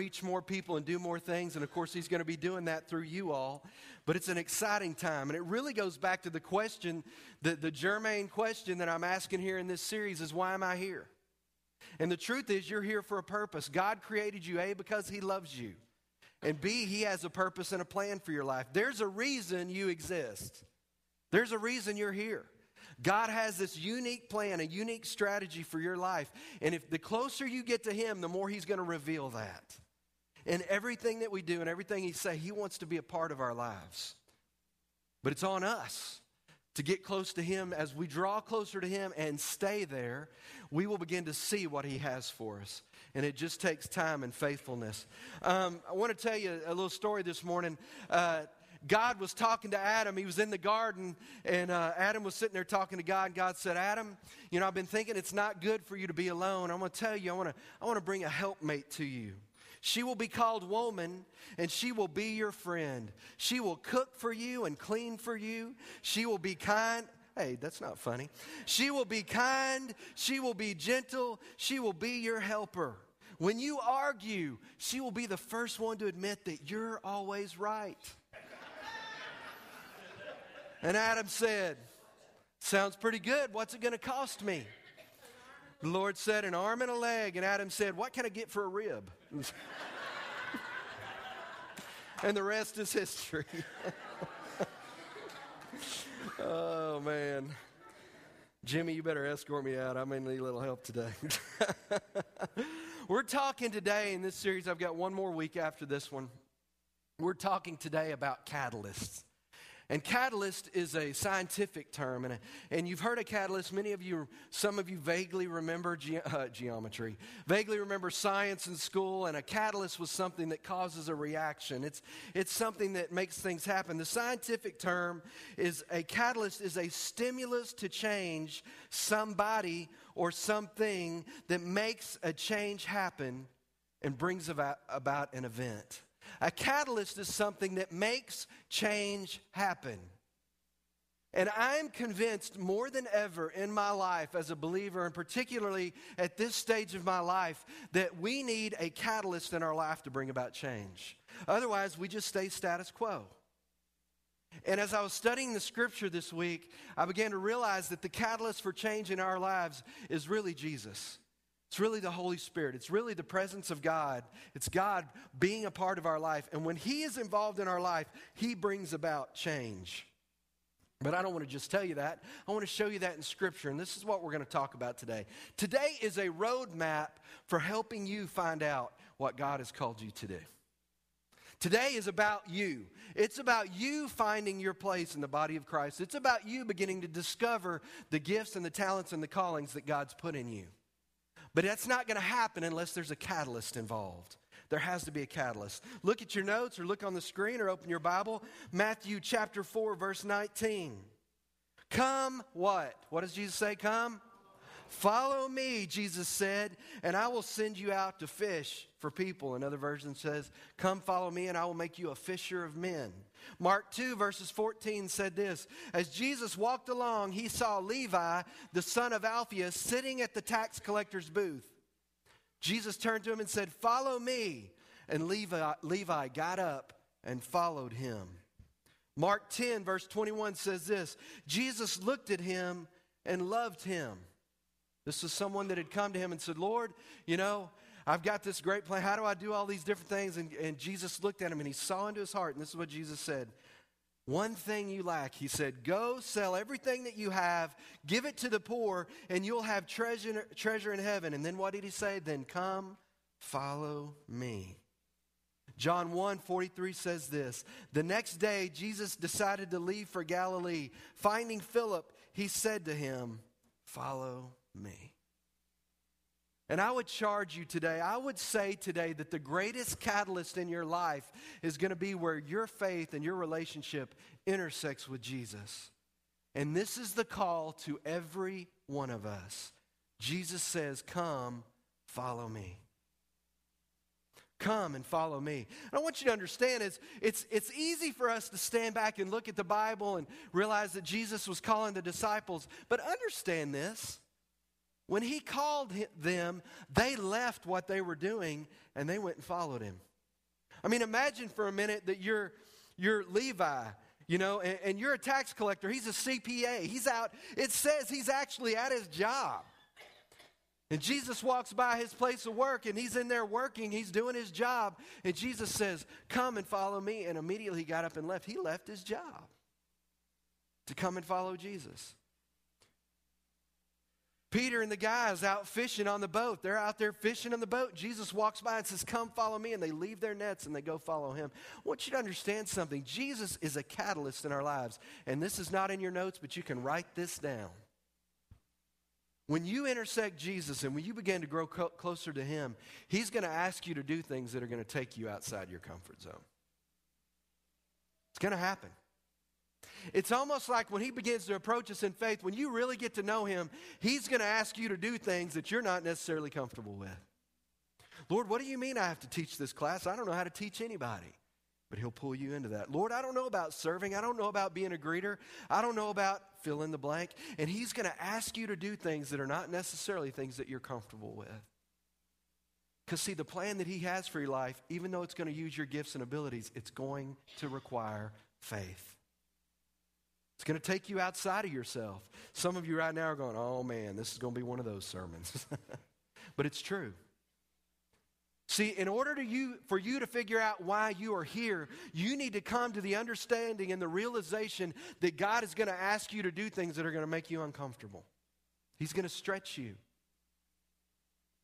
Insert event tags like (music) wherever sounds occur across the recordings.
reach more people and do more things. And of course, He's going to be doing that through you all. But it's an exciting time. And it really goes back to the question, the, the germane question that I'm asking here in this series is why am I here? And the truth is, you're here for a purpose. God created you, A, because He loves you. And B, He has a purpose and a plan for your life. There's a reason you exist, there's a reason you're here. God has this unique plan, a unique strategy for your life. And if the closer you get to Him, the more He's going to reveal that. In everything that we do and everything He say, He wants to be a part of our lives. But it's on us to get close to Him. As we draw closer to Him and stay there, we will begin to see what He has for us. And it just takes time and faithfulness. Um, I want to tell you a little story this morning. Uh, God was talking to Adam. He was in the garden, and uh, Adam was sitting there talking to God. And God said, Adam, you know, I've been thinking it's not good for you to be alone. I'm going to tell you, I want to I want to bring a helpmate to you. She will be called woman, and she will be your friend. She will cook for you and clean for you. She will be kind. Hey, that's not funny. She will be kind. She will be gentle. She will be your helper. When you argue, she will be the first one to admit that you're always right. And Adam said, Sounds pretty good. What's it going to cost me? The Lord said, An arm and a leg. And Adam said, What can I get for a rib? (laughs) and the rest is history. (laughs) oh, man. Jimmy, you better escort me out. I may need a little help today. (laughs) We're talking today in this series, I've got one more week after this one. We're talking today about catalysts. And catalyst is a scientific term, and, and you've heard of catalyst. Many of you, some of you vaguely remember ge- uh, geometry, vaguely remember science in school, and a catalyst was something that causes a reaction. It's, it's something that makes things happen. The scientific term is a catalyst is a stimulus to change somebody or something that makes a change happen and brings about, about an event. A catalyst is something that makes change happen. And I'm convinced more than ever in my life as a believer, and particularly at this stage of my life, that we need a catalyst in our life to bring about change. Otherwise, we just stay status quo. And as I was studying the scripture this week, I began to realize that the catalyst for change in our lives is really Jesus. It's really the Holy Spirit. It's really the presence of God. It's God being a part of our life. And when He is involved in our life, He brings about change. But I don't want to just tell you that. I want to show you that in Scripture. And this is what we're going to talk about today. Today is a roadmap for helping you find out what God has called you to do. Today is about you. It's about you finding your place in the body of Christ. It's about you beginning to discover the gifts and the talents and the callings that God's put in you. But that's not going to happen unless there's a catalyst involved. There has to be a catalyst. Look at your notes or look on the screen or open your Bible. Matthew chapter 4, verse 19. Come, what? What does Jesus say? Come? Follow me, Jesus said, and I will send you out to fish for people. Another version says, Come follow me, and I will make you a fisher of men. Mark 2, verses 14 said this As Jesus walked along, he saw Levi, the son of Alphaeus, sitting at the tax collector's booth. Jesus turned to him and said, Follow me. And Levi, Levi got up and followed him. Mark 10, verse 21 says this Jesus looked at him and loved him. This was someone that had come to him and said, Lord, you know, I've got this great plan. How do I do all these different things? And, and Jesus looked at him and he saw into his heart. And this is what Jesus said One thing you lack. He said, Go sell everything that you have, give it to the poor, and you'll have treasure, treasure in heaven. And then what did he say? Then come, follow me. John 1 43 says this The next day, Jesus decided to leave for Galilee. Finding Philip, he said to him, Follow me. And I would charge you today, I would say today that the greatest catalyst in your life is going to be where your faith and your relationship intersects with Jesus. And this is the call to every one of us. Jesus says, Come, follow me. Come and follow me. And I want you to understand is it's, it's easy for us to stand back and look at the Bible and realize that Jesus was calling the disciples, but understand this. When he called them, they left what they were doing and they went and followed him. I mean, imagine for a minute that you're, you're Levi, you know, and, and you're a tax collector. He's a CPA. He's out, it says he's actually at his job. And Jesus walks by his place of work and he's in there working, he's doing his job. And Jesus says, Come and follow me. And immediately he got up and left. He left his job to come and follow Jesus. Peter and the guys out fishing on the boat. They're out there fishing on the boat. Jesus walks by and says, Come follow me. And they leave their nets and they go follow him. I want you to understand something. Jesus is a catalyst in our lives. And this is not in your notes, but you can write this down. When you intersect Jesus and when you begin to grow co- closer to him, he's going to ask you to do things that are going to take you outside your comfort zone. It's going to happen. It's almost like when he begins to approach us in faith, when you really get to know him, he's going to ask you to do things that you're not necessarily comfortable with. Lord, what do you mean I have to teach this class? I don't know how to teach anybody. But he'll pull you into that. Lord, I don't know about serving. I don't know about being a greeter. I don't know about fill in the blank. And he's going to ask you to do things that are not necessarily things that you're comfortable with. Because, see, the plan that he has for your life, even though it's going to use your gifts and abilities, it's going to require faith. It's going to take you outside of yourself. Some of you right now are going, oh man, this is going to be one of those sermons. (laughs) but it's true. See, in order to you, for you to figure out why you are here, you need to come to the understanding and the realization that God is going to ask you to do things that are going to make you uncomfortable. He's going to stretch you.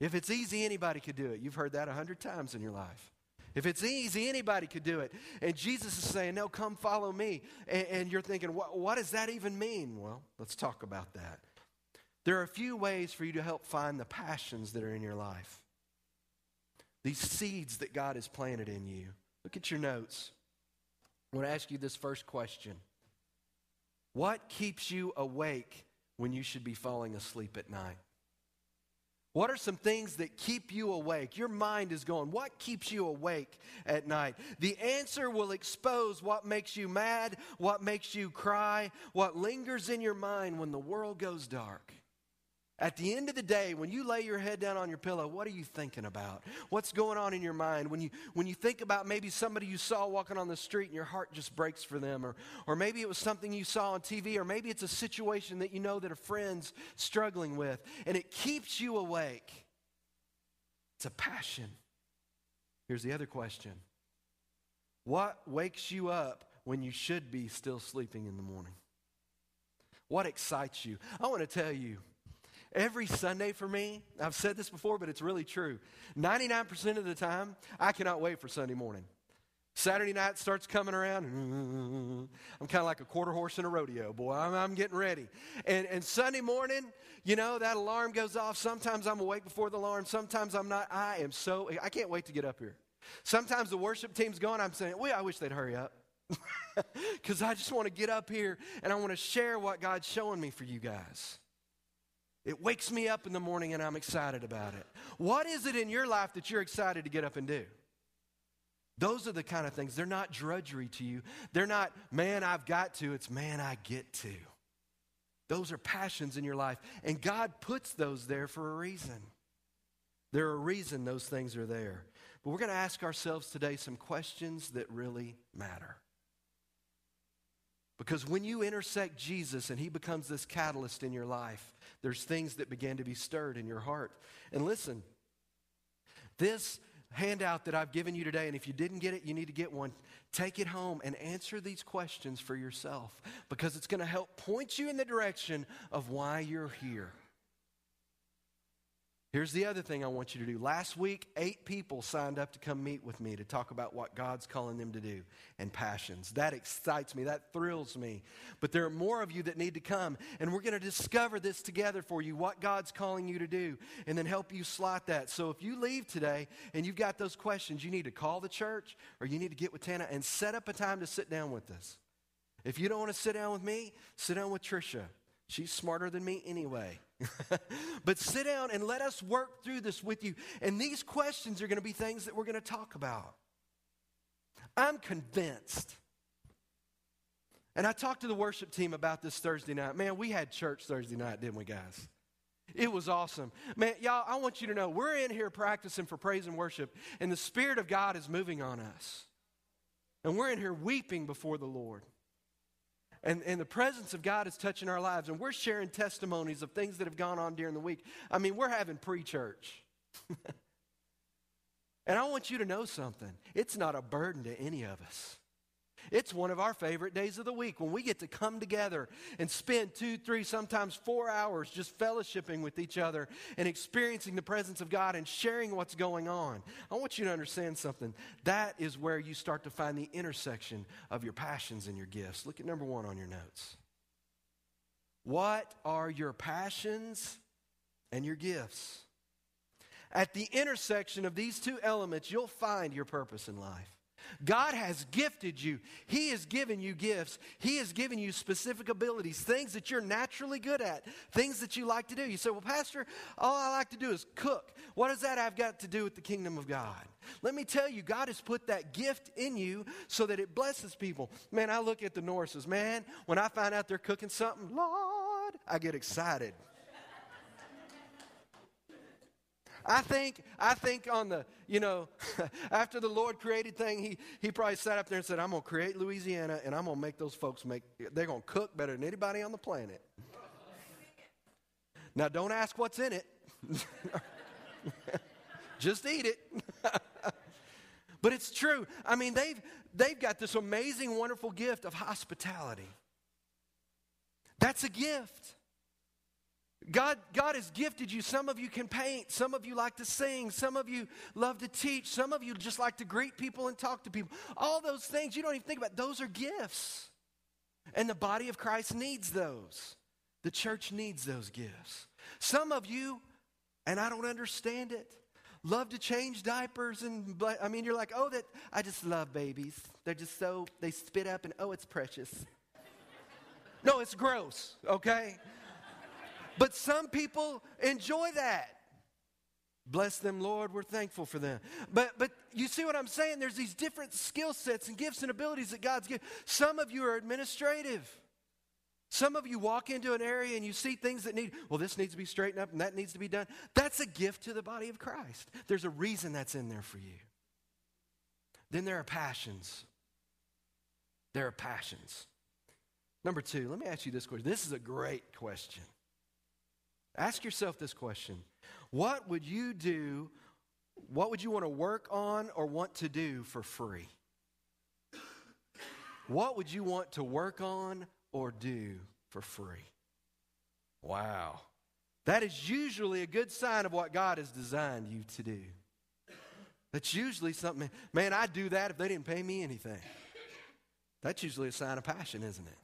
If it's easy, anybody could do it. You've heard that a hundred times in your life. If it's easy, anybody could do it. And Jesus is saying, No, come follow me. And, and you're thinking, what, what does that even mean? Well, let's talk about that. There are a few ways for you to help find the passions that are in your life, these seeds that God has planted in you. Look at your notes. I want to ask you this first question What keeps you awake when you should be falling asleep at night? What are some things that keep you awake? Your mind is going, what keeps you awake at night? The answer will expose what makes you mad, what makes you cry, what lingers in your mind when the world goes dark. At the end of the day, when you lay your head down on your pillow, what are you thinking about? What's going on in your mind? When you, when you think about maybe somebody you saw walking on the street and your heart just breaks for them, or, or maybe it was something you saw on TV, or maybe it's a situation that you know that a friend's struggling with, and it keeps you awake. It's a passion. Here's the other question What wakes you up when you should be still sleeping in the morning? What excites you? I want to tell you Every Sunday for me, I've said this before, but it's really true. 99% of the time, I cannot wait for Sunday morning. Saturday night starts coming around. (laughs) I'm kind of like a quarter horse in a rodeo, boy. I'm, I'm, getting ready. And, and Sunday morning, you know, that alarm goes off. Sometimes I'm awake before the alarm. Sometimes I'm not. I am so, I can't wait to get up here. Sometimes the worship team's going. I'm saying, well, I wish they'd hurry up. (laughs) Because I just want to get up here and I want to share what God's showing me for you guys. It wakes me up in the morning and I'm excited about it. What is it in your life that you're excited to get up and do? Those are the kind of things. They're not drudgery to you. They're not, man, I've got to. It's, man, I get to. Those are passions in your life. And God puts those there for a reason. There are a reason those things are there. But we're going to ask ourselves today some questions that really matter. Because when you intersect Jesus and he becomes this catalyst in your life, there's things that began to be stirred in your heart. And listen, this handout that I've given you today, and if you didn't get it, you need to get one. Take it home and answer these questions for yourself because it's going to help point you in the direction of why you're here. Here's the other thing I want you to do. Last week, eight people signed up to come meet with me to talk about what God's calling them to do and passions. That excites me, that thrills me. But there are more of you that need to come, and we're going to discover this together for you what God's calling you to do, and then help you slot that. So if you leave today and you've got those questions, you need to call the church or you need to get with Tana and set up a time to sit down with us. If you don't want to sit down with me, sit down with Trisha. She's smarter than me anyway. (laughs) but sit down and let us work through this with you. And these questions are going to be things that we're going to talk about. I'm convinced. And I talked to the worship team about this Thursday night. Man, we had church Thursday night, didn't we, guys? It was awesome. Man, y'all, I want you to know we're in here practicing for praise and worship, and the Spirit of God is moving on us. And we're in here weeping before the Lord. And, and the presence of God is touching our lives, and we're sharing testimonies of things that have gone on during the week. I mean, we're having pre church. (laughs) and I want you to know something it's not a burden to any of us. It's one of our favorite days of the week when we get to come together and spend two, three, sometimes four hours just fellowshipping with each other and experiencing the presence of God and sharing what's going on. I want you to understand something. That is where you start to find the intersection of your passions and your gifts. Look at number one on your notes. What are your passions and your gifts? At the intersection of these two elements, you'll find your purpose in life. God has gifted you. He has given you gifts. He has given you specific abilities, things that you're naturally good at, things that you like to do. You say, Well, Pastor, all I like to do is cook. What does that have got to do with the kingdom of God? Let me tell you, God has put that gift in you so that it blesses people. Man, I look at the Norses, man, when I find out they're cooking something, Lord, I get excited. I think, I think on the, you know, (laughs) after the Lord created thing, he, he probably sat up there and said, I'm going to create Louisiana and I'm going to make those folks make, they're going to cook better than anybody on the planet. now, don't ask what's in it. (laughs) Just eat it. (laughs) but it's true. I mean, they've, they've got this amazing, wonderful gift of hospitality. That's a gift. God, God has gifted you. Some of you can paint. Some of you like to sing. Some of you love to teach. Some of you just like to greet people and talk to people. All those things you don't even think about. Those are gifts. And the body of Christ needs those. The church needs those gifts. Some of you, and I don't understand it, love to change diapers. And I mean, you're like, oh, that I just love babies. They're just so, they spit up and oh, it's precious. (laughs) no, it's gross, okay? But some people enjoy that. Bless them, Lord. We're thankful for them. But but you see what I'm saying? There's these different skill sets and gifts and abilities that God's given. Some of you are administrative. Some of you walk into an area and you see things that need, well, this needs to be straightened up and that needs to be done. That's a gift to the body of Christ. There's a reason that's in there for you. Then there are passions. There are passions. Number two, let me ask you this question. This is a great question. Ask yourself this question What would you do? What would you want to work on or want to do for free? What would you want to work on or do for free? Wow. That is usually a good sign of what God has designed you to do. That's usually something, man, I'd do that if they didn't pay me anything. That's usually a sign of passion, isn't it?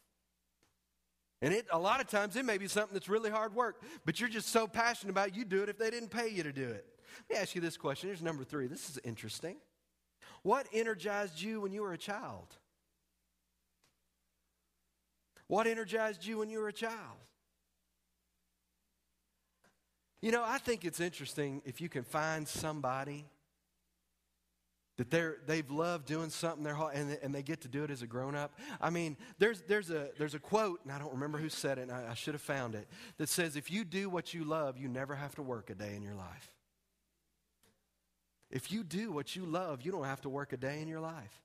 And it, a lot of times it may be something that's really hard work, but you're just so passionate about it, you do it if they didn't pay you to do it. Let me ask you this question. Here's number three. This is interesting. What energized you when you were a child? What energized you when you were a child? You know, I think it's interesting if you can find somebody that they're, they've loved doing something their whole, and, and they get to do it as a grown up. I mean, there's, there's, a, there's a quote, and I don't remember who said it, and I, I should have found it, that says, If you do what you love, you never have to work a day in your life. If you do what you love, you don't have to work a day in your life.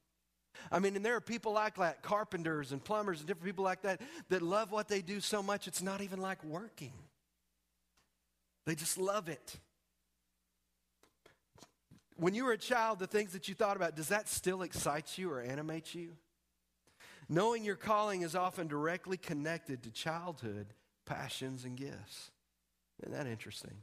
I mean, and there are people like that, carpenters and plumbers and different people like that, that love what they do so much it's not even like working. They just love it when you were a child, the things that you thought about, does that still excite you or animate you? Knowing your calling is often directly connected to childhood passions and gifts. Isn't that interesting?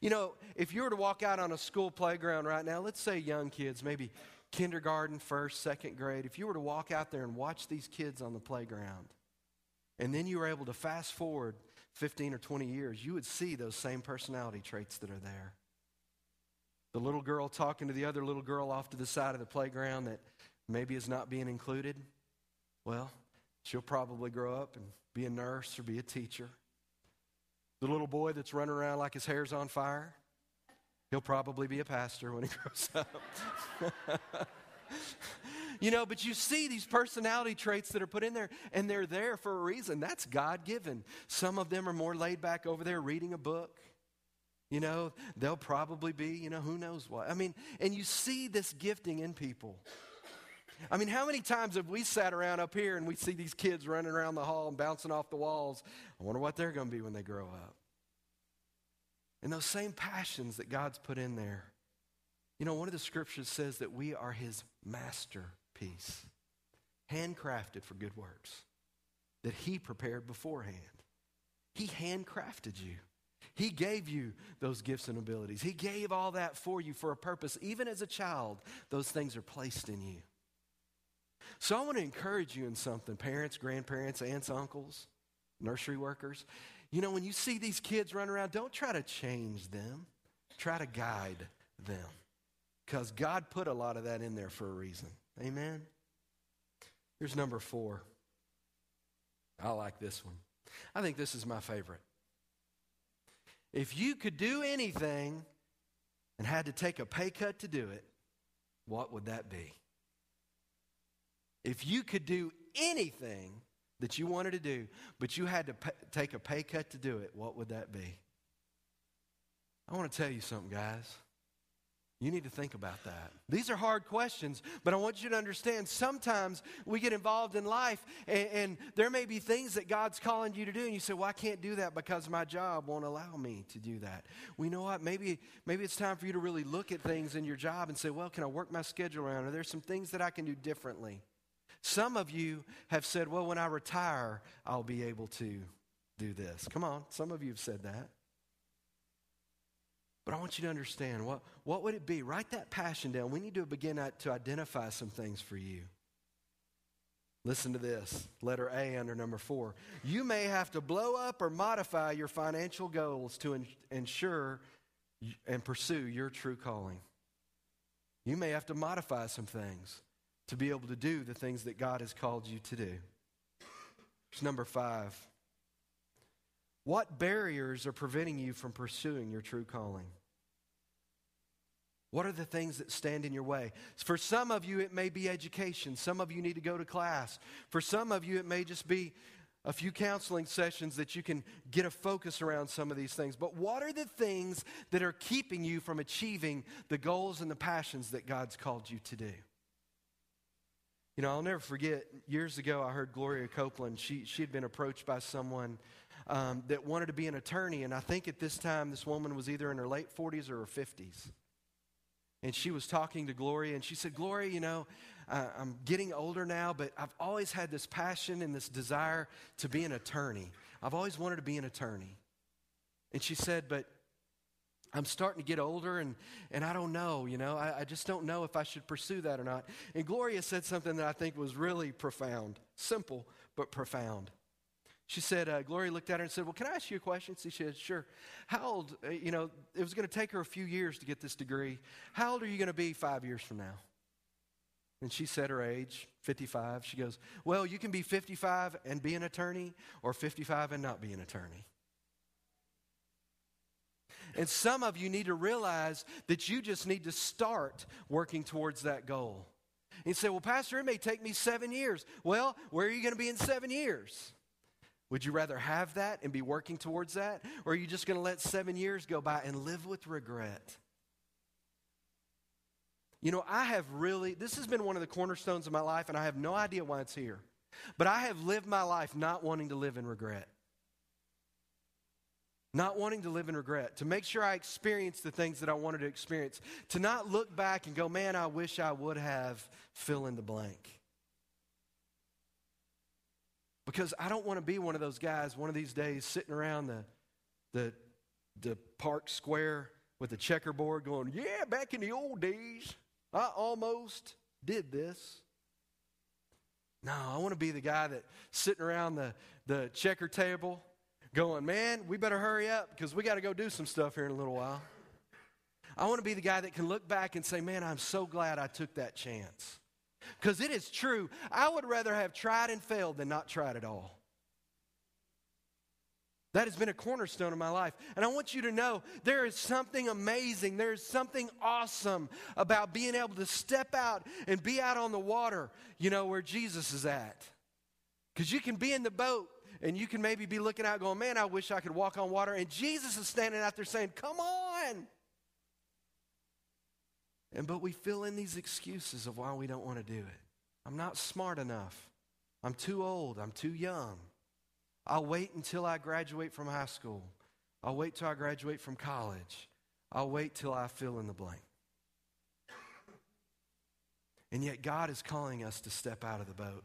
You know, if you were to walk out on a school playground right now, let's say young kids, maybe kindergarten, first, second grade, if you were to walk out there and watch these kids on the playground, and then you were able to fast forward 15 or 20 years, you would see those same personality traits that are there. The little girl talking to the other little girl off to the side of the playground that maybe is not being included. Well, she'll probably grow up and be a nurse or be a teacher. The little boy that's running around like his hair's on fire, he'll probably be a pastor when he (laughs) grows up. (laughs) You know, but you see these personality traits that are put in there, and they're there for a reason. That's God given. Some of them are more laid back over there reading a book. You know, they'll probably be, you know, who knows what. I mean, and you see this gifting in people. I mean, how many times have we sat around up here and we see these kids running around the hall and bouncing off the walls? I wonder what they're going to be when they grow up. And those same passions that God's put in there. You know, one of the scriptures says that we are his masterpiece, handcrafted for good works that he prepared beforehand. He handcrafted you. He gave you those gifts and abilities. He gave all that for you for a purpose. Even as a child, those things are placed in you. So I want to encourage you in something parents, grandparents, aunts, uncles, nursery workers. You know, when you see these kids run around, don't try to change them, try to guide them. Because God put a lot of that in there for a reason. Amen? Here's number four. I like this one. I think this is my favorite. If you could do anything and had to take a pay cut to do it, what would that be? If you could do anything that you wanted to do, but you had to pay, take a pay cut to do it, what would that be? I want to tell you something, guys. You need to think about that. These are hard questions, but I want you to understand sometimes we get involved in life and, and, there may be things that God's calling you to do, and you say, Well, I can't do that because my job won't allow me to do that. We well, know what? Maybe, maybe it's time for you to really look at things in your job and say, Well, can I work my schedule around? Are there some things that I can do differently? Some of you have said, Well, when I retire, I'll be able to do this. Come on, some of you have said that. But I want you to understand what, what would it be? Write that passion down. We need to begin to identify some things for you. Listen to this letter A under number four. You may have to blow up or modify your financial goals to ensure and pursue your true calling. You may have to modify some things to be able to do the things that God has called you to do. Here's number five. What barriers are preventing you from pursuing your true calling? What are the things that stand in your way? For some of you, it may be education. Some of you need to go to class. For some of you, it may just be a few counseling sessions that you can get a focus around some of these things. But what are the things that are keeping you from achieving the goals and the passions that God's called you to do? You know, I'll never forget years ago, I heard Gloria Copeland. She, she had been approached by someone um, that wanted to be an attorney. And I think at this time, this woman was either in her late 40s or her 50s. And she was talking to Gloria, and she said, Gloria, you know, uh, I'm getting older now, but I've always had this passion and this desire to be an attorney. I've always wanted to be an attorney. And she said, but I'm starting to get older and, and I don't know, you know, I, I, just don't know if I should pursue that or not. And Gloria said something that I think was really profound, simple, but profound. She said, uh, Gloria looked at her and said, Well, can I ask you a question? She said, Sure. How old, uh, you know, it was going to take her a few years to get this degree. How old are you going to be five years from now? And she said her age, 55. She goes, Well, you can be 55 and be an attorney, or 55 and not be an attorney. And some of you need to realize that you just need to start working towards that goal. And you say, Well, Pastor, it may take me seven years. Well, where are you going to be in seven years? Would you rather have that and be working towards that? Or are you just going to let seven years go by and live with regret? You know, I have really, this has been one of the cornerstones of my life, and I have no idea why it's here. But I have lived my life not wanting to live in regret. Not wanting to live in regret, to make sure I experience the things that I wanted to experience, to not look back and go, man, I wish I would have fill in the blank. Because I don't want to be one of those guys one of these days sitting around the, the, the park square with a checkerboard going, Yeah, back in the old days, I almost did this. No, I want to be the guy that sitting around the, the checker table going, Man, we better hurry up because we got to go do some stuff here in a little while. I want to be the guy that can look back and say, Man, I'm so glad I took that chance. Because it is true. I would rather have tried and failed than not tried at all. That has been a cornerstone of my life. And I want you to know there is something amazing, there is something awesome about being able to step out and be out on the water, you know, where Jesus is at. Because you can be in the boat and you can maybe be looking out going, man, I wish I could walk on water. And Jesus is standing out there saying, come on. And but we fill in these excuses of why we don't want to do it. I'm not smart enough. I'm too old. I'm too young. I'll wait until I graduate from high school. I'll wait till I graduate from college. I'll wait till I fill in the blank. And yet, God is calling us to step out of the boat.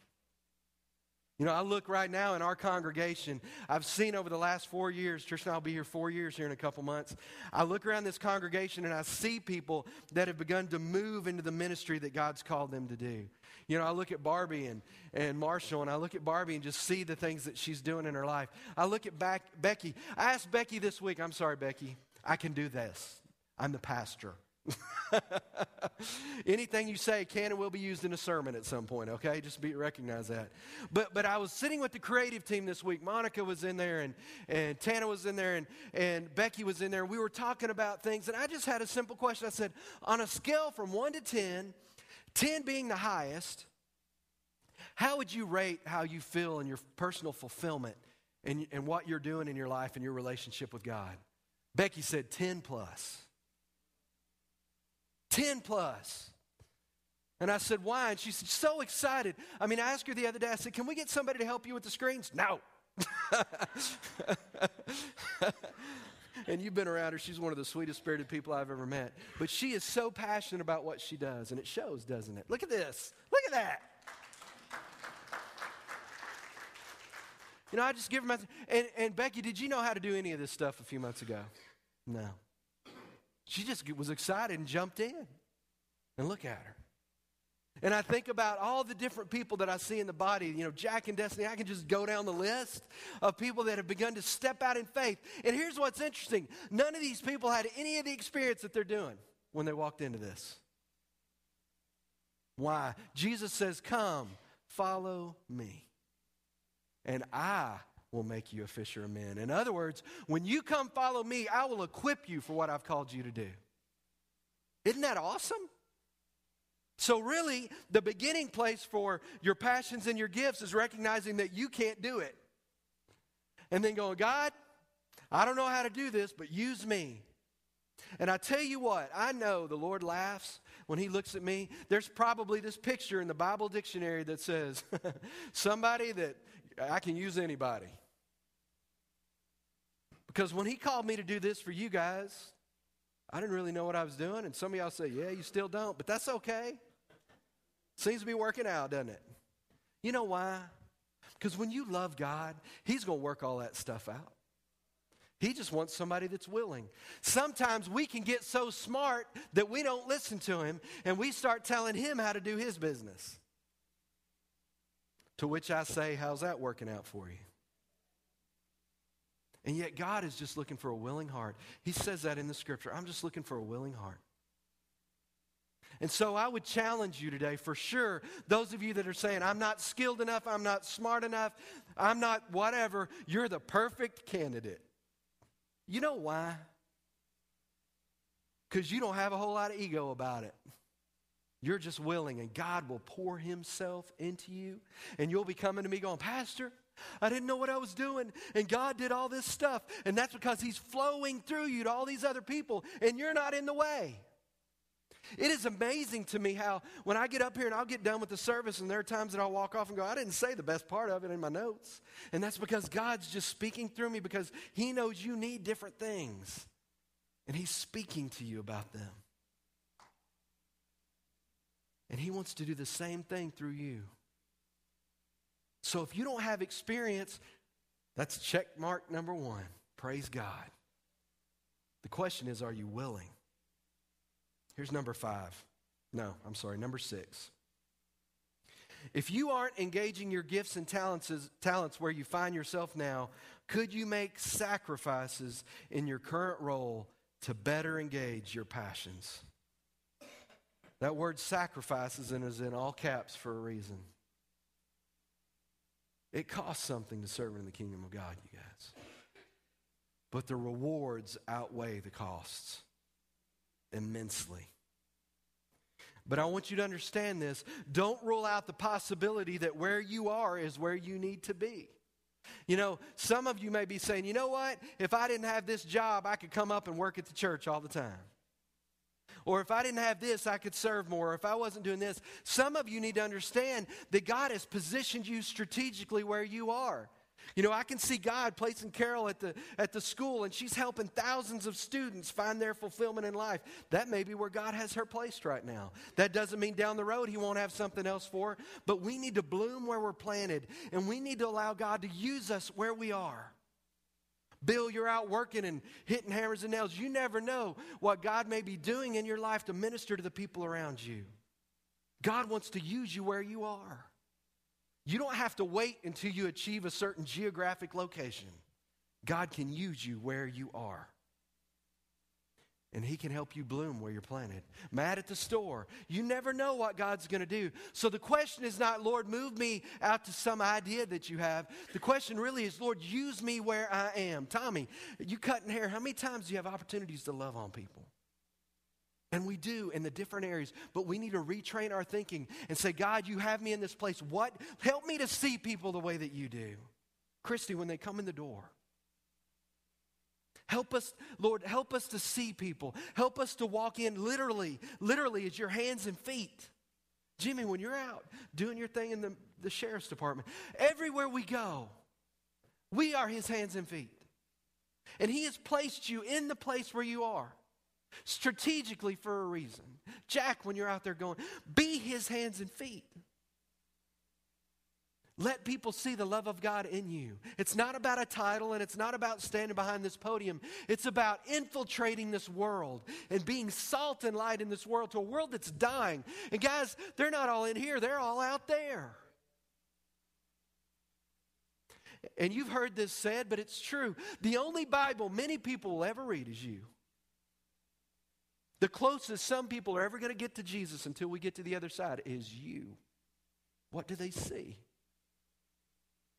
You know, I look right now in our congregation. I've seen over the last four years, Trish and I will be here four years here in a couple months. I look around this congregation and I see people that have begun to move into the ministry that God's called them to do. You know, I look at Barbie and, and Marshall, and I look at Barbie and just see the things that she's doing in her life. I look at back, Becky. I asked Becky this week, I'm sorry, Becky, I can do this. I'm the pastor. (laughs) Anything you say can and will be used in a sermon at some point, okay? Just be recognize that. But but I was sitting with the creative team this week. Monica was in there and, and Tana was in there and, and Becky was in there. We were talking about things, and I just had a simple question. I said, on a scale from one to ten, 10 being the highest, how would you rate how you feel in your personal fulfillment and, and what you're doing in your life and your relationship with God? Becky said 10 plus. 10 plus. And I said, why? And she's so excited. I mean, I asked her the other day, I said, can we get somebody to help you with the screens? No. (laughs) and you've been around her. She's one of the sweetest spirited people I've ever met. But she is so passionate about what she does, and it shows, doesn't it? Look at this. Look at that. You know, I just give her my. And, and Becky, did you know how to do any of this stuff a few months ago? No. She just was excited and jumped in. And look at her. And I think about all the different people that I see in the body, you know, Jack and Destiny. I can just go down the list of people that have begun to step out in faith. And here's what's interesting none of these people had any of the experience that they're doing when they walked into this. Why? Jesus says, Come, follow me, and I will make you a fisher of men. In other words, when you come follow me, I will equip you for what I've called you to do. Isn't that awesome? So, really, the beginning place for your passions and your gifts is recognizing that you can't do it. And then going, God, I don't know how to do this, but use me. And I tell you what, I know the Lord laughs when He looks at me. There's probably this picture in the Bible dictionary that says, (laughs) somebody that I can use anybody. Because when He called me to do this for you guys, I didn't really know what I was doing. And some of y'all say, yeah, you still don't, but that's okay. Seems to be working out, doesn't it? You know why? Because when you love God, He's going to work all that stuff out. He just wants somebody that's willing. Sometimes we can get so smart that we don't listen to Him and we start telling Him how to do His business. To which I say, How's that working out for you? And yet, God is just looking for a willing heart. He says that in the scripture. I'm just looking for a willing heart. And so I would challenge you today for sure, those of you that are saying, I'm not skilled enough, I'm not smart enough, I'm not whatever, you're the perfect candidate. You know why? Because you don't have a whole lot of ego about it. You're just willing, and God will pour Himself into you, and you'll be coming to me going, Pastor, I didn't know what I was doing, and God did all this stuff. And that's because He's flowing through you to all these other people, and you're not in the way. It is amazing to me how when I get up here and I'll get done with the service, and there are times that I'll walk off and go, I didn't say the best part of it in my notes. And that's because God's just speaking through me because He knows you need different things. And He's speaking to you about them. And He wants to do the same thing through you. So if you don't have experience, that's check mark number one. Praise God. The question is, are you willing? Here's number five. No, I'm sorry, number six. If you aren't engaging your gifts and talents, talents where you find yourself now, could you make sacrifices in your current role to better engage your passions? That word sacrifices is in all caps for a reason. It costs something to serve in the kingdom of God, you guys. but the rewards outweigh the costs immensely. But I want you to understand this. Don't rule out the possibility that where you are is where you need to be. You know, some of you may be saying, you know what? If I didn't have this job, I could come up and work at the church all the time. Or if I didn't have this, I could serve more. Or if I wasn't doing this, some of you need to understand that God has positioned you strategically where you are. You know, I can see God placing Carol at the, at the school, and she's helping thousands of students find their fulfillment in life. That may be where God has her placed right now. That doesn't mean down the road He won't have something else for her, but we need to bloom where we're planted, and we need to allow God to use us where we are. Bill, you're out working and hitting hammers and nails. You never know what God may be doing in your life to minister to the people around you. God wants to use you where you are. You don't have to wait until you achieve a certain geographic location. God can use you where you are. And He can help you bloom where you're planted. Mad at the store. You never know what God's going to do. So the question is not, Lord, move me out to some idea that you have. The question really is, Lord, use me where I am. Tommy, you cutting hair. How many times do you have opportunities to love on people? And we do in the different areas, but we need to retrain our thinking and say, God, you have me in this place. What? Help me to see people the way that you do. Christy, when they come in the door, help us, Lord, help us to see people. Help us to walk in literally, literally as your hands and feet. Jimmy, when you're out doing your thing in the, the sheriff's department, everywhere we go, we are his hands and feet. And he has placed you in the place where you are strategically for a reason. Jack, when you're out there going, be his hands and feet. Let people see the love of God in you. It's not about a title and it's not about standing behind this podium. It's about infiltrating this world and being salt and light in this world to a world that's dying. And guys, they're not all in here, they're all out there. And you've heard this said, but it's true. The only Bible many people will ever read is you. The closest some people are ever going to get to Jesus until we get to the other side is you. What do they see?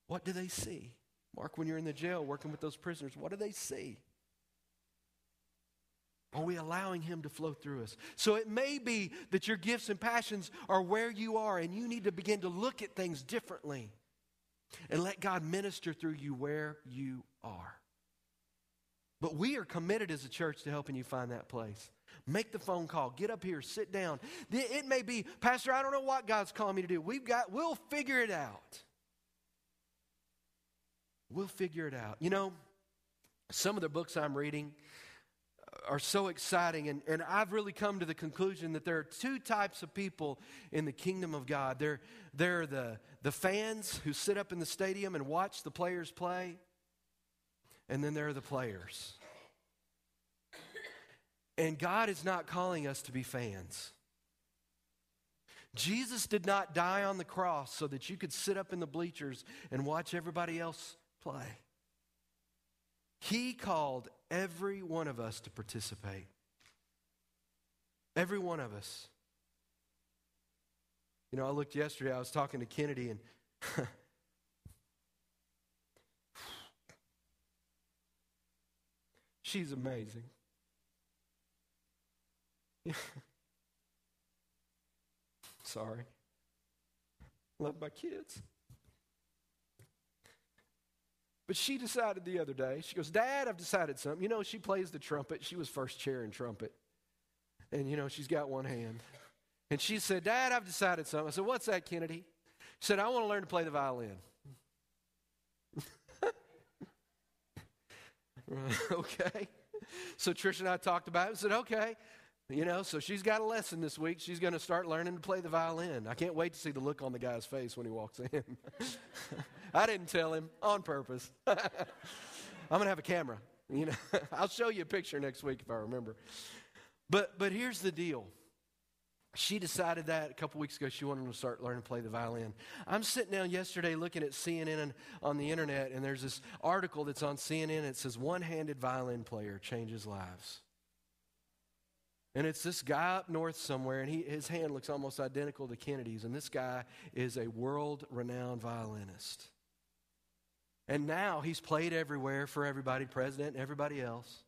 What do they see? Mark, when you're in the jail working with those prisoners, what do they see? Are we allowing Him to flow through us? So it may be that your gifts and passions are where you are, and you need to begin to look at things differently and let God minister through you where you are. But we are committed as a church to helping you find that place. Make the phone call. Get up here. Sit down. It may be, Pastor, I don't know what God's calling me to do. We've got, we'll figure it out. We'll figure it out. You know, some of the books I'm reading are so exciting, and, and I've really come to the conclusion that there are two types of people in the kingdom of God. There, there are the, the fans who sit up in the stadium and watch the players play, and then there are the players. And God is not calling us to be fans. Jesus did not die on the cross so that you could sit up in the bleachers and watch everybody else play. He called every one of us to participate. Every one of us. You know, I looked yesterday, I was talking to Kennedy, and (laughs) she's amazing. (laughs) Sorry. Love my kids. But she decided the other day, she goes, Dad, I've decided something. You know, she plays the trumpet. She was first chair in trumpet. And, you know, she's got one hand. And she said, Dad, I've decided something. I said, What's that, Kennedy? She said, I want to learn to play the violin. (laughs) okay. So Trish and I talked about it and said, Okay. You know, so she's got a lesson this week. She's going to start learning to play the violin. I can't wait to see the look on the guy's face when he walks in. (laughs) I didn't tell him on purpose. (laughs) I'm going to have a camera. You know, (laughs) I'll show you a picture next week if I remember. But but here's the deal. She decided that a couple weeks ago she wanted to start learning to play the violin. I'm sitting down yesterday looking at CNN on the internet, and there's this article that's on CNN. It says one handed violin player changes lives. And it's this guy up north somewhere, and he, his hand looks almost identical to Kennedy's. And this guy is a world renowned violinist. And now he's played everywhere for everybody, president and everybody else.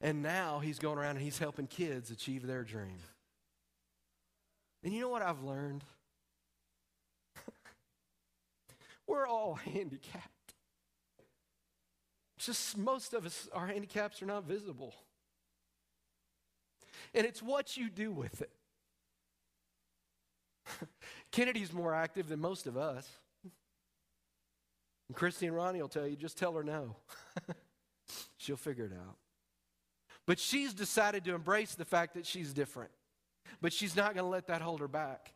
And now he's going around and he's helping kids achieve their dream. And you know what I've learned? (laughs) We're all handicapped. Just most of us, our handicaps are not visible. And it's what you do with it. (laughs) Kennedy's more active than most of us. And Christy and Ronnie will tell you, just tell her no. (laughs) She'll figure it out. But she's decided to embrace the fact that she's different. But she's not going to let that hold her back.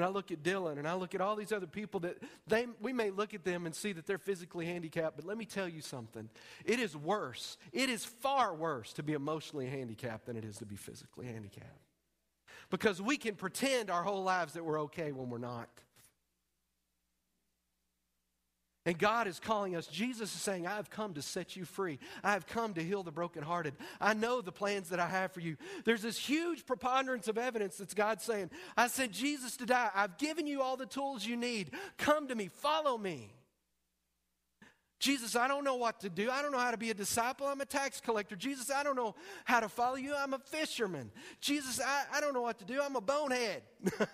And I look at Dylan and I look at all these other people that they, we may look at them and see that they're physically handicapped, but let me tell you something. It is worse. It is far worse to be emotionally handicapped than it is to be physically handicapped. Because we can pretend our whole lives that we're okay when we're not. And God is calling us. Jesus is saying, I have come to set you free. I have come to heal the brokenhearted. I know the plans that I have for you. There's this huge preponderance of evidence that's God saying, I sent Jesus to die. I've given you all the tools you need. Come to me, follow me. Jesus, I don't know what to do. I don't know how to be a disciple. I'm a tax collector. Jesus, I don't know how to follow you. I'm a fisherman. Jesus, I, I don't know what to do. I'm a bonehead.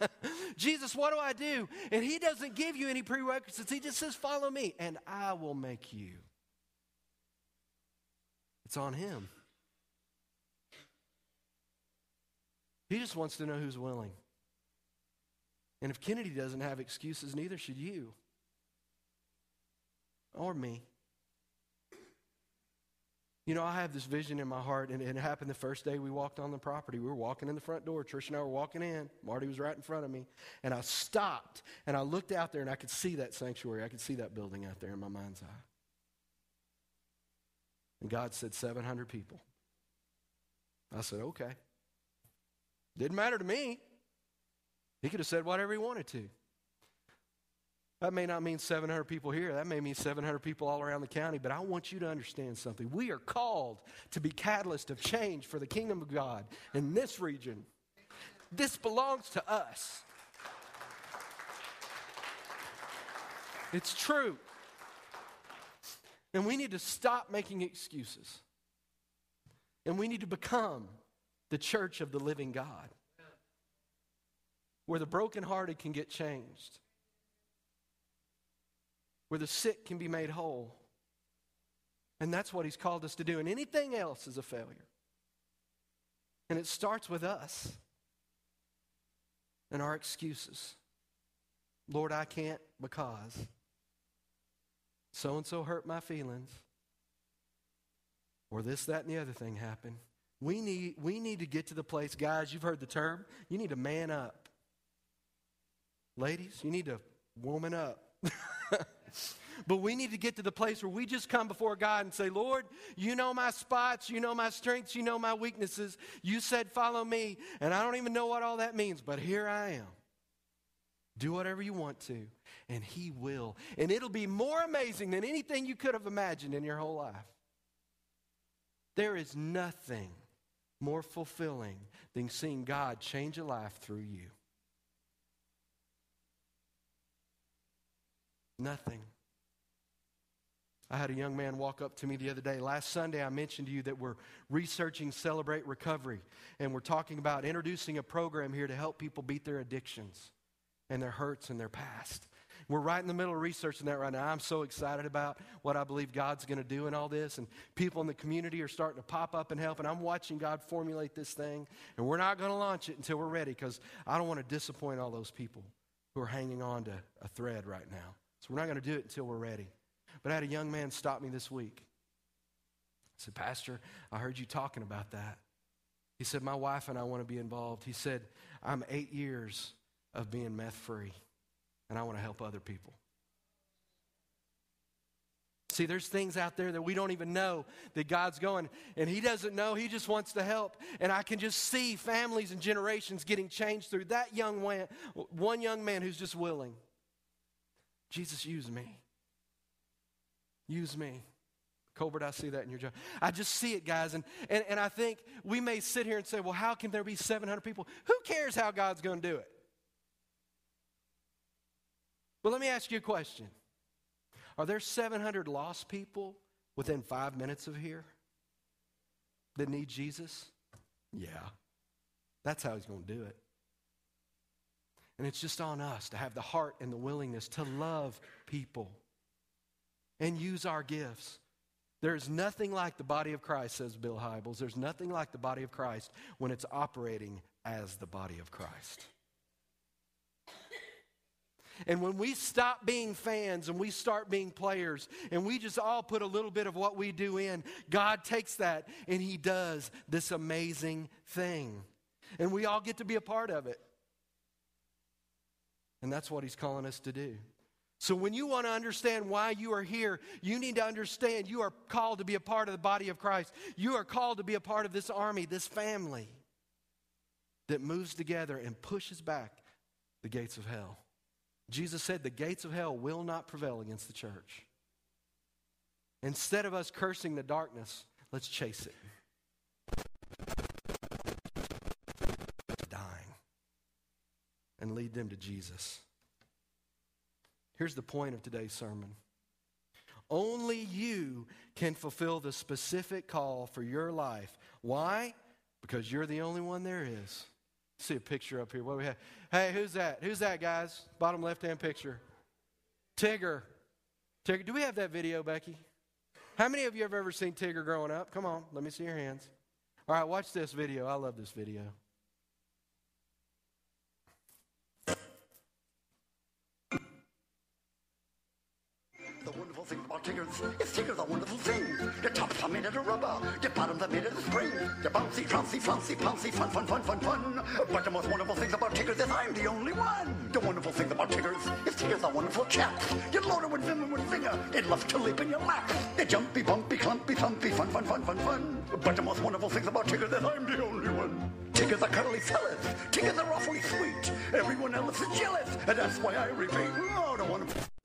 (laughs) Jesus, what do I do? And he doesn't give you any prerequisites. He just says, Follow me, and I will make you. It's on him. He just wants to know who's willing. And if Kennedy doesn't have excuses, neither should you or me. You know, I have this vision in my heart, and it happened the first day we walked on the property. We were walking in the front door. Trish and I were walking in. Marty was right in front of me. And I stopped, and I looked out there, and I could see that sanctuary. I could see that building out there in my mind's eye. And God said, 700 people. I said, okay. Didn't matter to me. He could have said whatever he wanted to. That may not mean 700 people here. That may mean 700 people all around the county. But I want you to understand something. We are called to be catalyst of change for the kingdom of God in this region. This belongs to us. It's true. And we need to stop making excuses. And we need to become the church of the living God, where the brokenhearted can get changed where the sick can be made whole. And that's what he's called us to do. And anything else is a failure. And it starts with us and our excuses. Lord, I can't because so and so hurt my feelings, or this, that, and the other thing happened. We need, we need to get to the place, guys, you've heard the term, you need to man up. Ladies, you need to woman up. (laughs) But we need to get to the place where we just come before God and say, Lord, you know my spots, you know my strengths, you know my weaknesses. You said, follow me. And I don't even know what all that means, but here I am. Do whatever you want to, and He will. And it'll be more amazing than anything you could have imagined in your whole life. There is nothing more fulfilling than seeing God change a life through you. Nothing. I had a young man walk up to me the other day. Last Sunday, I mentioned to you that we're researching Celebrate Recovery, and we're talking about introducing a program here to help people beat their addictions and their hurts and their past. We're right in the middle of researching that right now. I'm so excited about what I believe God's going to do in all this. And people in the community are starting to pop up and help. And I'm watching God formulate this thing. And we're not going to launch it until we're ready because I don't want to disappoint all those people who are hanging on to a thread right now. So we're not going to do it until we're ready. But I had a young man stop me this week. I said, Pastor, I heard you talking about that. He said, My wife and I want to be involved. He said, I'm eight years of being meth free, and I want to help other people. See, there's things out there that we don't even know that God's going, and He doesn't know. He just wants to help. And I can just see families and generations getting changed through that young man, one young man who's just willing. Jesus, use me. Use me. Colbert, I see that in your job. I just see it, guys. And, and, and I think we may sit here and say, well, how can there be 700 people? Who cares how God's going to do it? But let me ask you a question Are there 700 lost people within five minutes of here that need Jesus? Yeah. That's how he's going to do it. And it's just on us to have the heart and the willingness to love people and use our gifts. There's nothing like the body of Christ, says Bill Hybels. There's nothing like the body of Christ when it's operating as the body of Christ. And when we stop being fans and we start being players and we just all put a little bit of what we do in, God takes that and He does this amazing thing. And we all get to be a part of it. And that's what He's calling us to do. So, when you want to understand why you are here, you need to understand you are called to be a part of the body of Christ. You are called to be a part of this army, this family that moves together and pushes back the gates of hell. Jesus said, The gates of hell will not prevail against the church. Instead of us cursing the darkness, let's chase it. Lead them to Jesus. Here's the point of today's sermon. Only you can fulfill the specific call for your life. Why? Because you're the only one there is. See a picture up here. What we have? Hey, who's that? Who's that, guys? Bottom left hand picture. Tigger. Tigger. Do we have that video, Becky? How many of you have ever seen Tigger growing up? Come on, let me see your hands. All right, watch this video. I love this video. Thing Tiggers is Tiggers are wonderful things. Your tops are made out of rubber, your bottoms are made out of spring. You're bouncy, trouncy, flouncy, pouncy, fun, fun, fun, fun, fun. But the most wonderful things about Tiggers is I'm the only one. The wonderful thing about Tiggers is Tiggers are wonderful chaps. You're loaded with vim and with vigor. It loves to leap in your lap. They're jumpy, bumpy, clumpy, thumpy, fun, fun, fun, fun, fun. But the most wonderful things about Tiggers is I'm the only one. Tiggers are cuddly fellas. Tiggers are awfully sweet. Everyone else is jealous. And that's why I repeat, oh, the wonderful...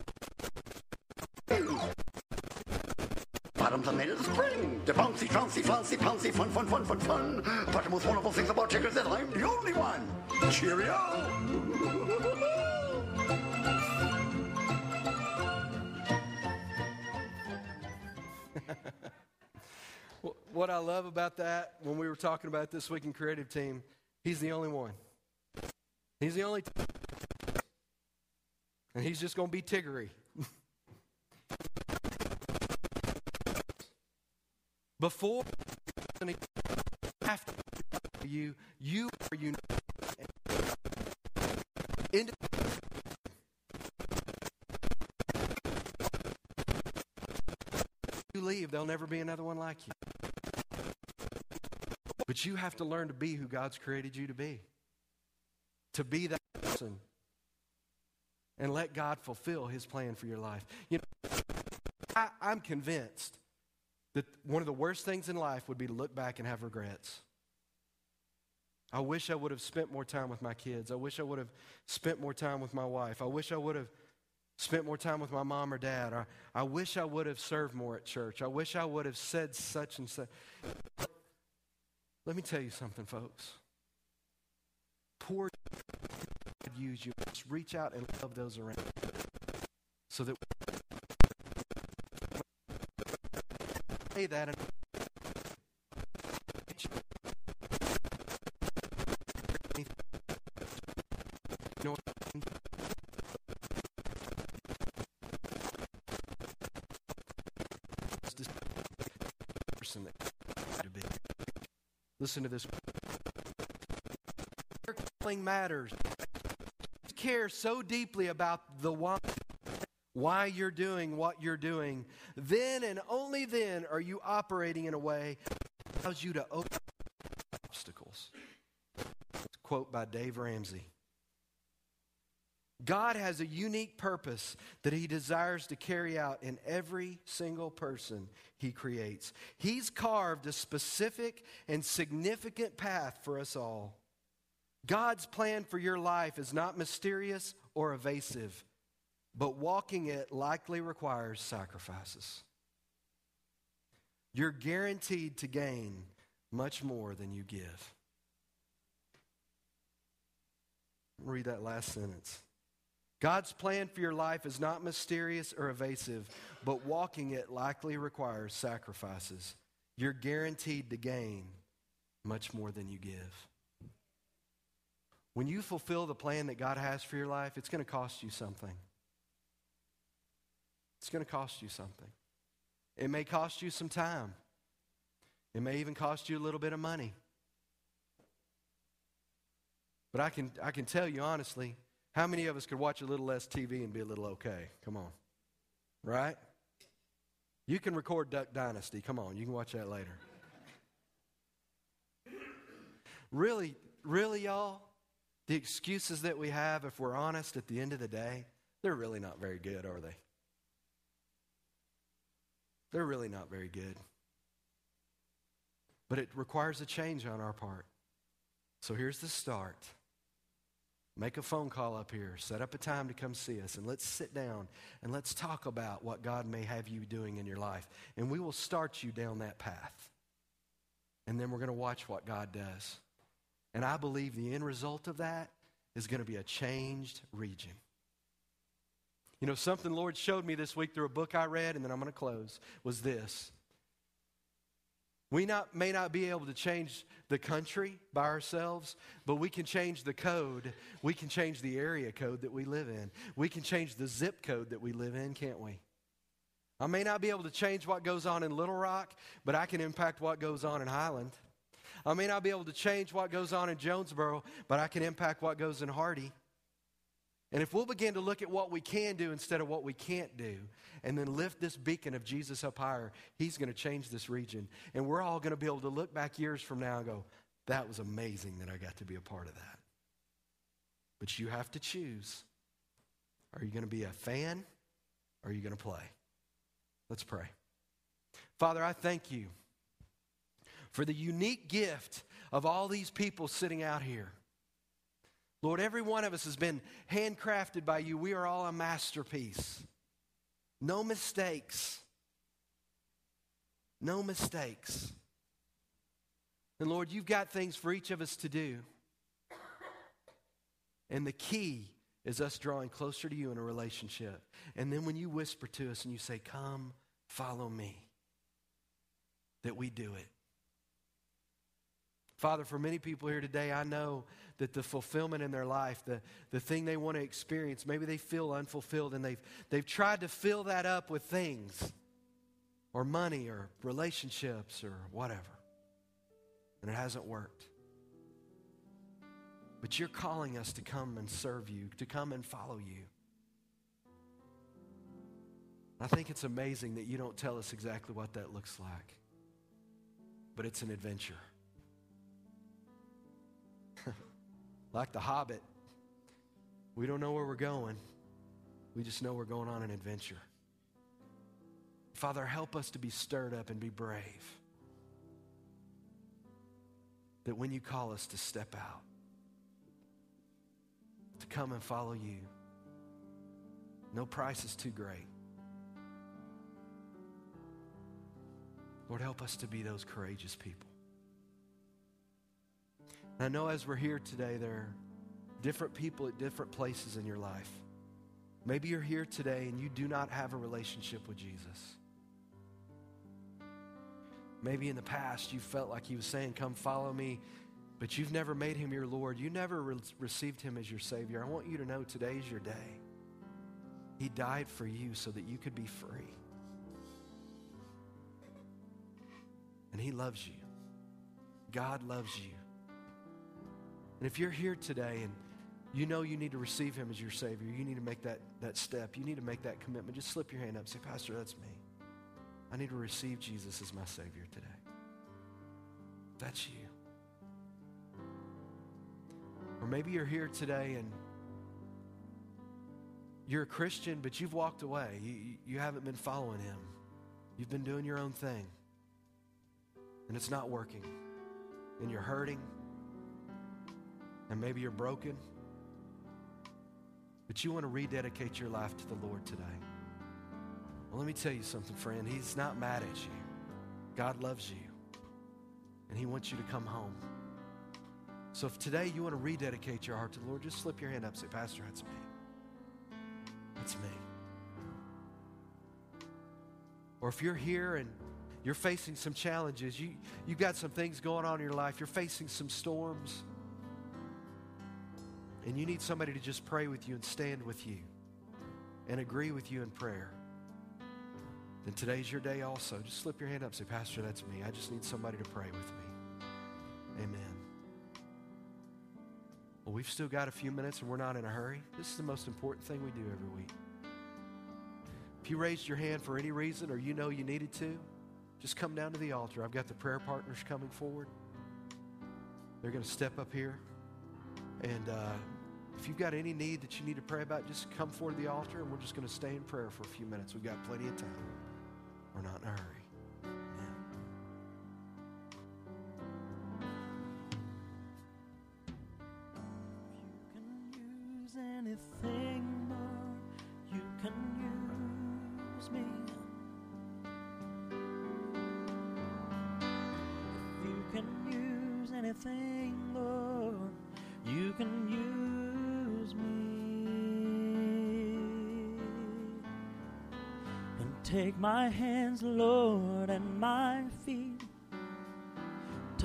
Bottoms are made of spring. They're bouncy, trouncy, flouncy, pouncy, fun, fun, fun, fun, fun. But the most wonderful things about Tiggers is I'm the only one. Cheerio! (laughs) what I love about that, when we were talking about this week in creative team, he's the only one. He's the only, t- and he's just going to be Tiggery. Before after you, you are united. You leave, there'll never be another one like you. But you have to learn to be who God's created you to be. To be that person. And let God fulfill his plan for your life. You know, I, I'm convinced that one of the worst things in life would be to look back and have regrets. I wish I would have spent more time with my kids. I wish I would have spent more time with my wife. I wish I would have spent more time with my mom or dad. I, I wish I would have served more at church. I wish I would have said such and such. Let me tell you something, folks. Poor God use you. Just reach out and love those around so that say that. And person to be. Listen to this. Calling matters. Care so deeply about the why why you're doing what you're doing, then and only then are you operating in a way that allows you to open obstacles. Quote by Dave Ramsey. God has a unique purpose that he desires to carry out in every single person he creates. He's carved a specific and significant path for us all. God's plan for your life is not mysterious or evasive but walking it likely requires sacrifices. You're guaranteed to gain much more than you give. Read that last sentence. God's plan for your life is not mysterious or evasive, but walking it likely requires sacrifices. You're guaranteed to gain much more than you give. When you fulfill the plan that God has for your life, it's going to cost you something. It's going to cost you something. It may cost you some time. It may even cost you a little bit of money. But I can, I can tell you honestly, how many of us could watch a little less TV and be a little okay? Come on. Right? You can record Duck Dynasty. Come on, you can watch that later. really, really, y'all, the excuses that we have, if we're honest at the end of the day, they're really not very good, are they? They're really not very good. But it requires a change on our part. So here's the start. Make a phone call up here. Set up a time to come see us. And let's sit down and let's talk about what God may have you doing in your life. And we will start you down that path. And then we're going to watch what God does. And I believe the end result of that is going to be a changed region. You know, something Lord showed me this week through a book I read, and then I'm going to close, was this. We not, may not be able to change the country by ourselves, but we can change the code. We can change the area code that we live in. We can change the zip code that we live in, can't we? I may not be able to change what goes on in Little Rock, but I can impact what goes on in Highland. I may not be able to change what goes on in Jonesboro, but I can impact what goes in Hardy. And if we'll begin to look at what we can do instead of what we can't do, and then lift this beacon of Jesus up higher, He's going to change this region. And we're all going to be able to look back years from now and go, that was amazing that I got to be a part of that. But you have to choose. Are you going to be a fan or are you going to play? Let's pray. Father, I thank you for the unique gift of all these people sitting out here. Lord, every one of us has been handcrafted by you. We are all a masterpiece. No mistakes. No mistakes. And Lord, you've got things for each of us to do. And the key is us drawing closer to you in a relationship. And then when you whisper to us and you say, Come, follow me, that we do it. Father, for many people here today, I know that the fulfillment in their life, the, the thing they want to experience, maybe they feel unfulfilled and they've, they've tried to fill that up with things or money or relationships or whatever. And it hasn't worked. But you're calling us to come and serve you, to come and follow you. I think it's amazing that you don't tell us exactly what that looks like, but it's an adventure. Like the hobbit, we don't know where we're going. We just know we're going on an adventure. Father, help us to be stirred up and be brave. That when you call us to step out, to come and follow you, no price is too great. Lord, help us to be those courageous people. And I know as we're here today, there are different people at different places in your life. Maybe you're here today and you do not have a relationship with Jesus. Maybe in the past you felt like he was saying, Come follow me, but you've never made him your Lord. You never re- received him as your Savior. I want you to know today's your day. He died for you so that you could be free. And he loves you. God loves you. And if you're here today and you know you need to receive him as your Savior, you need to make that, that step, you need to make that commitment, just slip your hand up. Say, Pastor, that's me. I need to receive Jesus as my Savior today. That's you. Or maybe you're here today and you're a Christian, but you've walked away. You, you haven't been following him. You've been doing your own thing. And it's not working. And you're hurting and maybe you're broken, but you want to rededicate your life to the Lord today. Well, let me tell you something, friend. He's not mad at you. God loves you, and He wants you to come home. So if today you want to rededicate your heart to the Lord, just slip your hand up say, Pastor, that's me. That's me. Or if you're here and you're facing some challenges, you, you've got some things going on in your life, you're facing some storms, and you need somebody to just pray with you and stand with you and agree with you in prayer, then today's your day also. Just slip your hand up say, Pastor, that's me. I just need somebody to pray with me. Amen. Well, we've still got a few minutes and we're not in a hurry. This is the most important thing we do every week. If you raised your hand for any reason or you know you needed to, just come down to the altar. I've got the prayer partners coming forward. They're going to step up here. And uh, if you've got any need that you need to pray about, just come forward to the altar and we're just going to stay in prayer for a few minutes. We've got plenty of time. We're not in a hurry.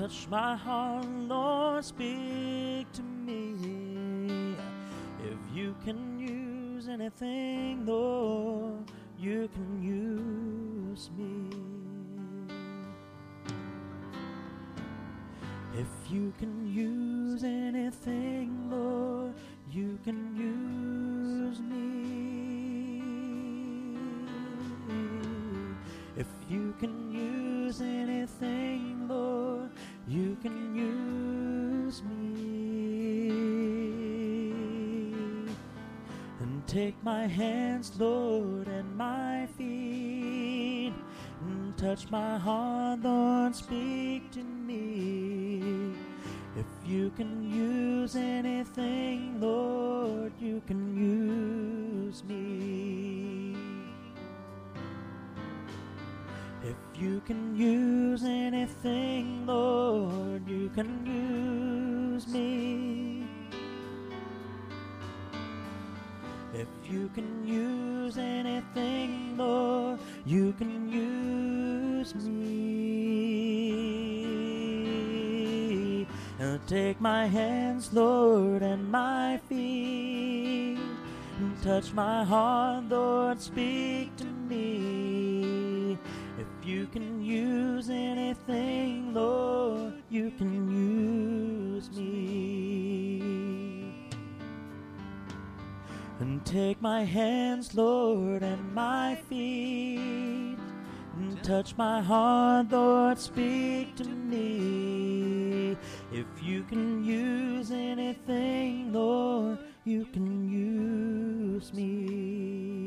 Touch my heart, Lord, speak to me. If you can use anything, Lord, you can use me. If you can use anything, Lord, you can use me. If you can use anything, Lord, you can use me. And take my hands, Lord, and my feet. And touch my heart, Lord, speak to me. If you can use anything, Lord, you can use me. You can use anything, Lord, you can use me. If you can use anything, Lord, you can use me. And take my hands, Lord, and my feet. And touch my heart, Lord, speak to me. You can use anything, Lord, you can use me. And take my hands, Lord, and my feet. And touch my heart, Lord, speak to me. If you can use anything, Lord, you can use me.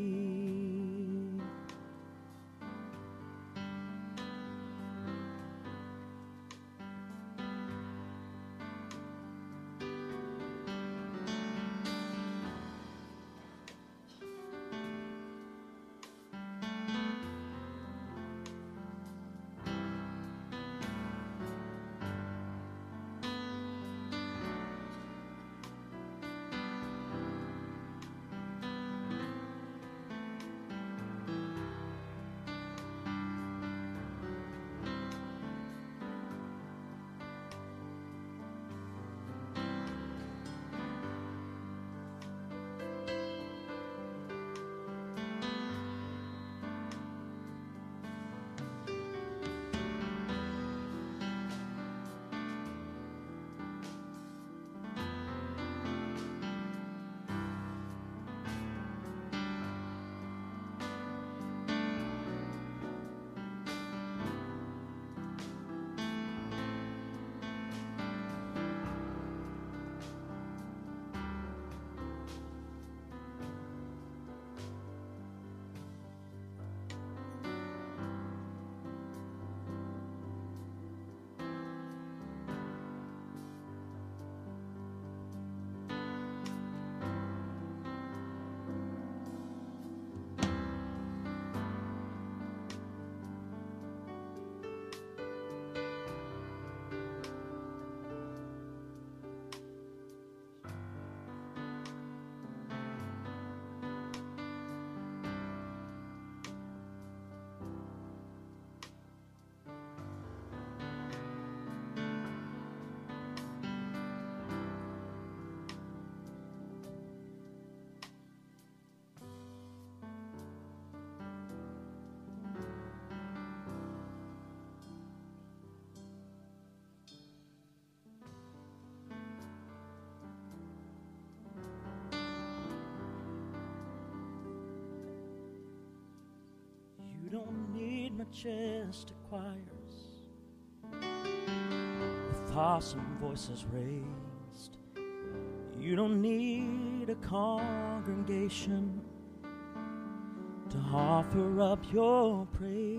Don't need majestic choirs with awesome voices raised. You don't need a congregation to offer up your praise.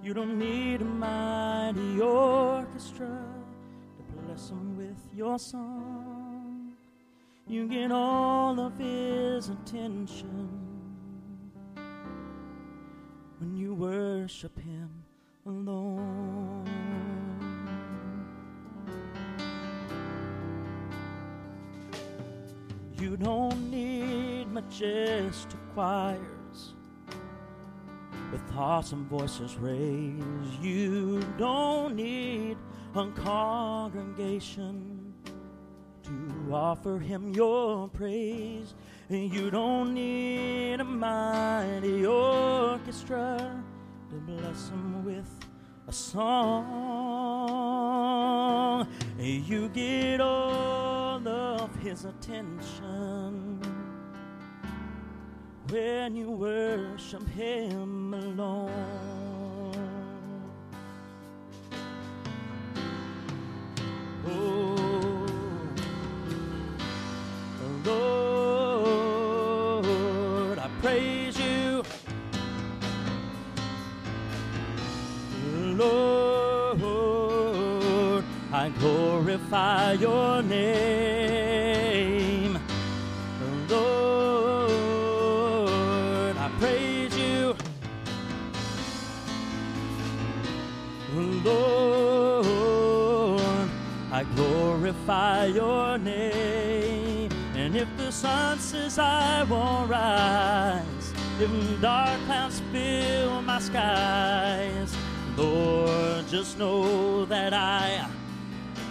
You don't need a mighty orchestra to bless him with your song. You get all of his attention worship him alone. You don't need majestic choirs with awesome voices raised. You don't need a congregation to offer him your praise. You don't need a mighty orchestra to bless him with a song. You get all of his attention when you worship him alone. Glorify your name. Lord, I praise you. Lord, I glorify your name. And if the sun says I won't rise, if dark clouds fill my skies, Lord, just know that I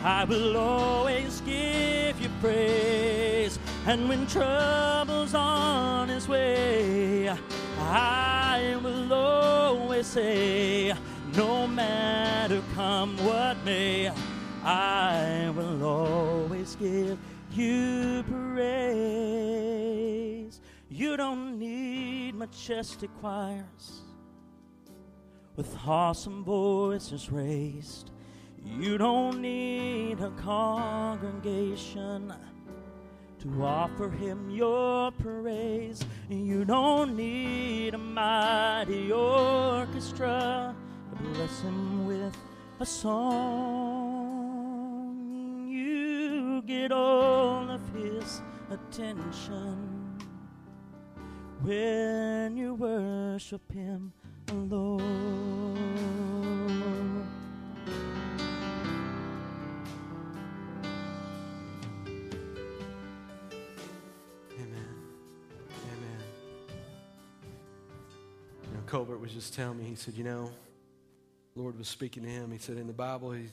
I will always give you praise. And when trouble's on its way, I will always say, no matter come what may, I will always give you praise. You don't need majestic choirs with awesome voices raised. You don't need a congregation to offer him your praise. You don't need a mighty orchestra to bless him with a song. You get all of his attention when you worship him alone. Colbert was just telling me, he said, you know, Lord was speaking to him. He said, in the Bible, he,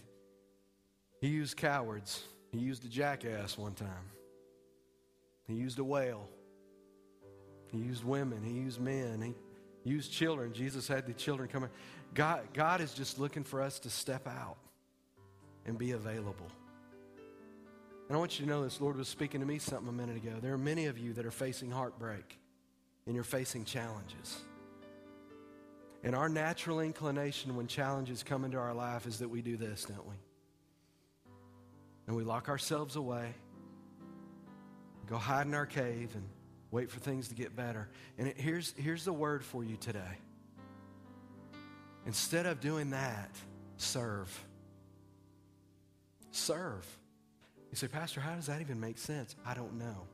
he used cowards. He used a jackass one time. He used a whale. He used women. He used men. He used children. Jesus had the children come. God, God is just looking for us to step out and be available. And I want you to know this. Lord was speaking to me something a minute ago. There are many of you that are facing heartbreak and you're facing challenges. And our natural inclination when challenges come into our life is that we do this, don't we? And we lock ourselves away, go hide in our cave, and wait for things to get better. And it, here's, here's the word for you today. Instead of doing that, serve. Serve. You say, Pastor, how does that even make sense? I don't know.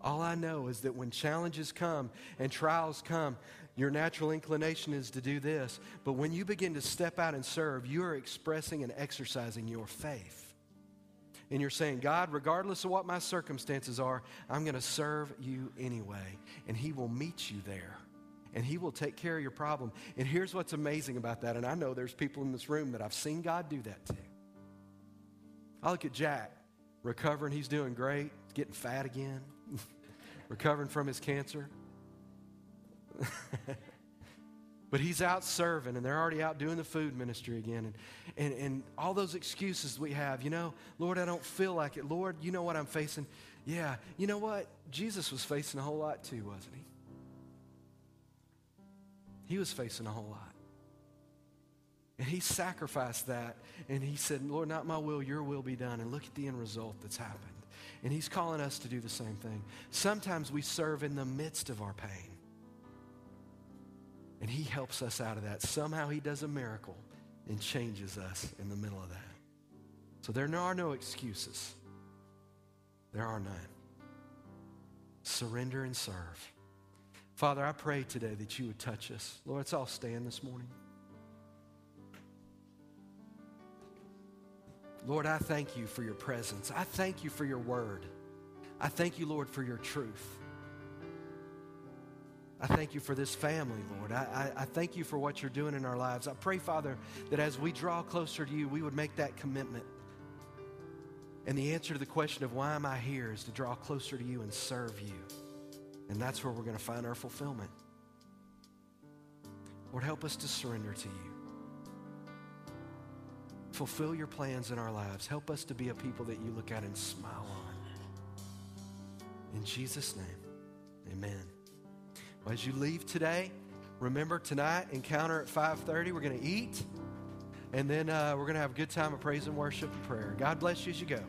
All I know is that when challenges come and trials come, your natural inclination is to do this. But when you begin to step out and serve, you are expressing and exercising your faith. And you're saying, God, regardless of what my circumstances are, I'm going to serve you anyway. And He will meet you there. And He will take care of your problem. And here's what's amazing about that. And I know there's people in this room that I've seen God do that to. I look at Jack recovering. He's doing great, getting fat again, (laughs) recovering from his cancer. (laughs) but he's out serving, and they're already out doing the food ministry again. And, and, and all those excuses we have, you know, Lord, I don't feel like it. Lord, you know what I'm facing. Yeah, you know what? Jesus was facing a whole lot too, wasn't he? He was facing a whole lot. And he sacrificed that and he said, Lord, not my will, your will be done. And look at the end result that's happened. And he's calling us to do the same thing. Sometimes we serve in the midst of our pain. And he helps us out of that. Somehow he does a miracle and changes us in the middle of that. So there are no excuses. There are none. Surrender and serve. Father, I pray today that you would touch us. Lord, let's all stand this morning. Lord, I thank you for your presence. I thank you for your word. I thank you, Lord, for your truth. I thank you for this family, Lord. I, I, I, thank you for what you're doing in our lives. I pray, Father, that as we draw closer to you, we would make that commitment. And the answer to the question of why am I here is to draw closer to you and serve you. And that's where we're going to find our fulfillment. Lord, help us to surrender to you. Fulfill your plans in our lives. Help us to be a people that you look at and smile on. In Jesus' name, amen. As you leave today, remember tonight, encounter at 5.30. We're going to eat, and then uh, we're going to have a good time of praise and worship and prayer. God bless you as you go.